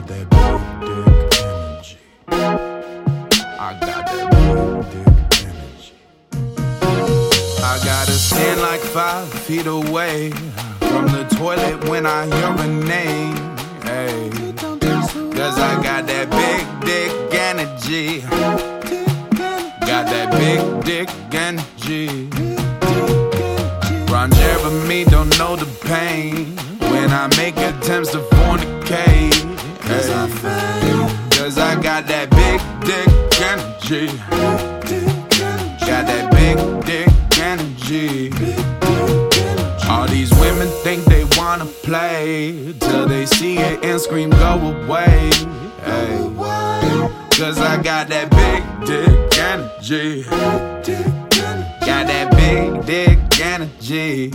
got that big dick energy. I got that big dick energy. I gotta stand like five feet away from the toilet when I urinate. Hey. Cause I got that big dick energy. Got that big dick energy. Ron Jeremy don't know the pain when I make attempts to fornicate. Energy. Got that big dick energy. All these women think they wanna play till they see it and scream, go away. Hey. Cause I got that big dick energy. Big dick energy.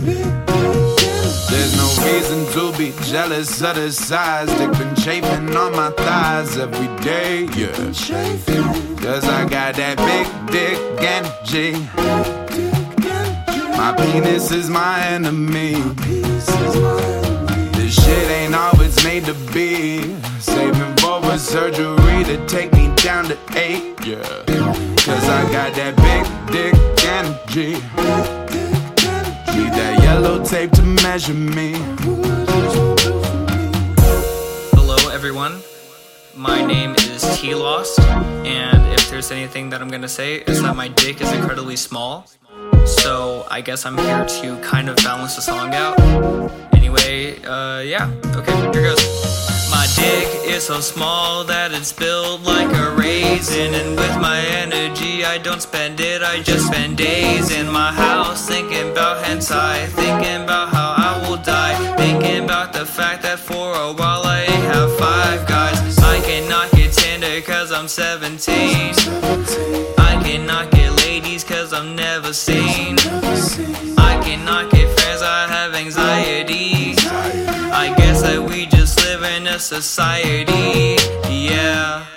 There's no reason to be jealous of the size. Dick been chafing on my thighs every day. Yeah. Cause I got that big dick energy. My penis is my enemy. This shit ain't always made to be. Saving for a surgery to take me down to eight. Yeah. Cause I got that big dick energy. Need that yellow tape to measure me. Hello, everyone. My name is T Lost, and if there's anything that I'm gonna say, is that my dick is incredibly small. So I guess I'm here to kind of balance the song out. Anyway, uh, yeah. Okay, here goes. My dick is so small that it's built like a raisin, and with my energy, I don't spend it. I just spend days in my house thinking about hentai, thinking about how I will die, thinking about the fact that for a while I have five guys. I cannot get Tinder cause I'm 17. I cannot get ladies cause I'm never seen. Society, yeah.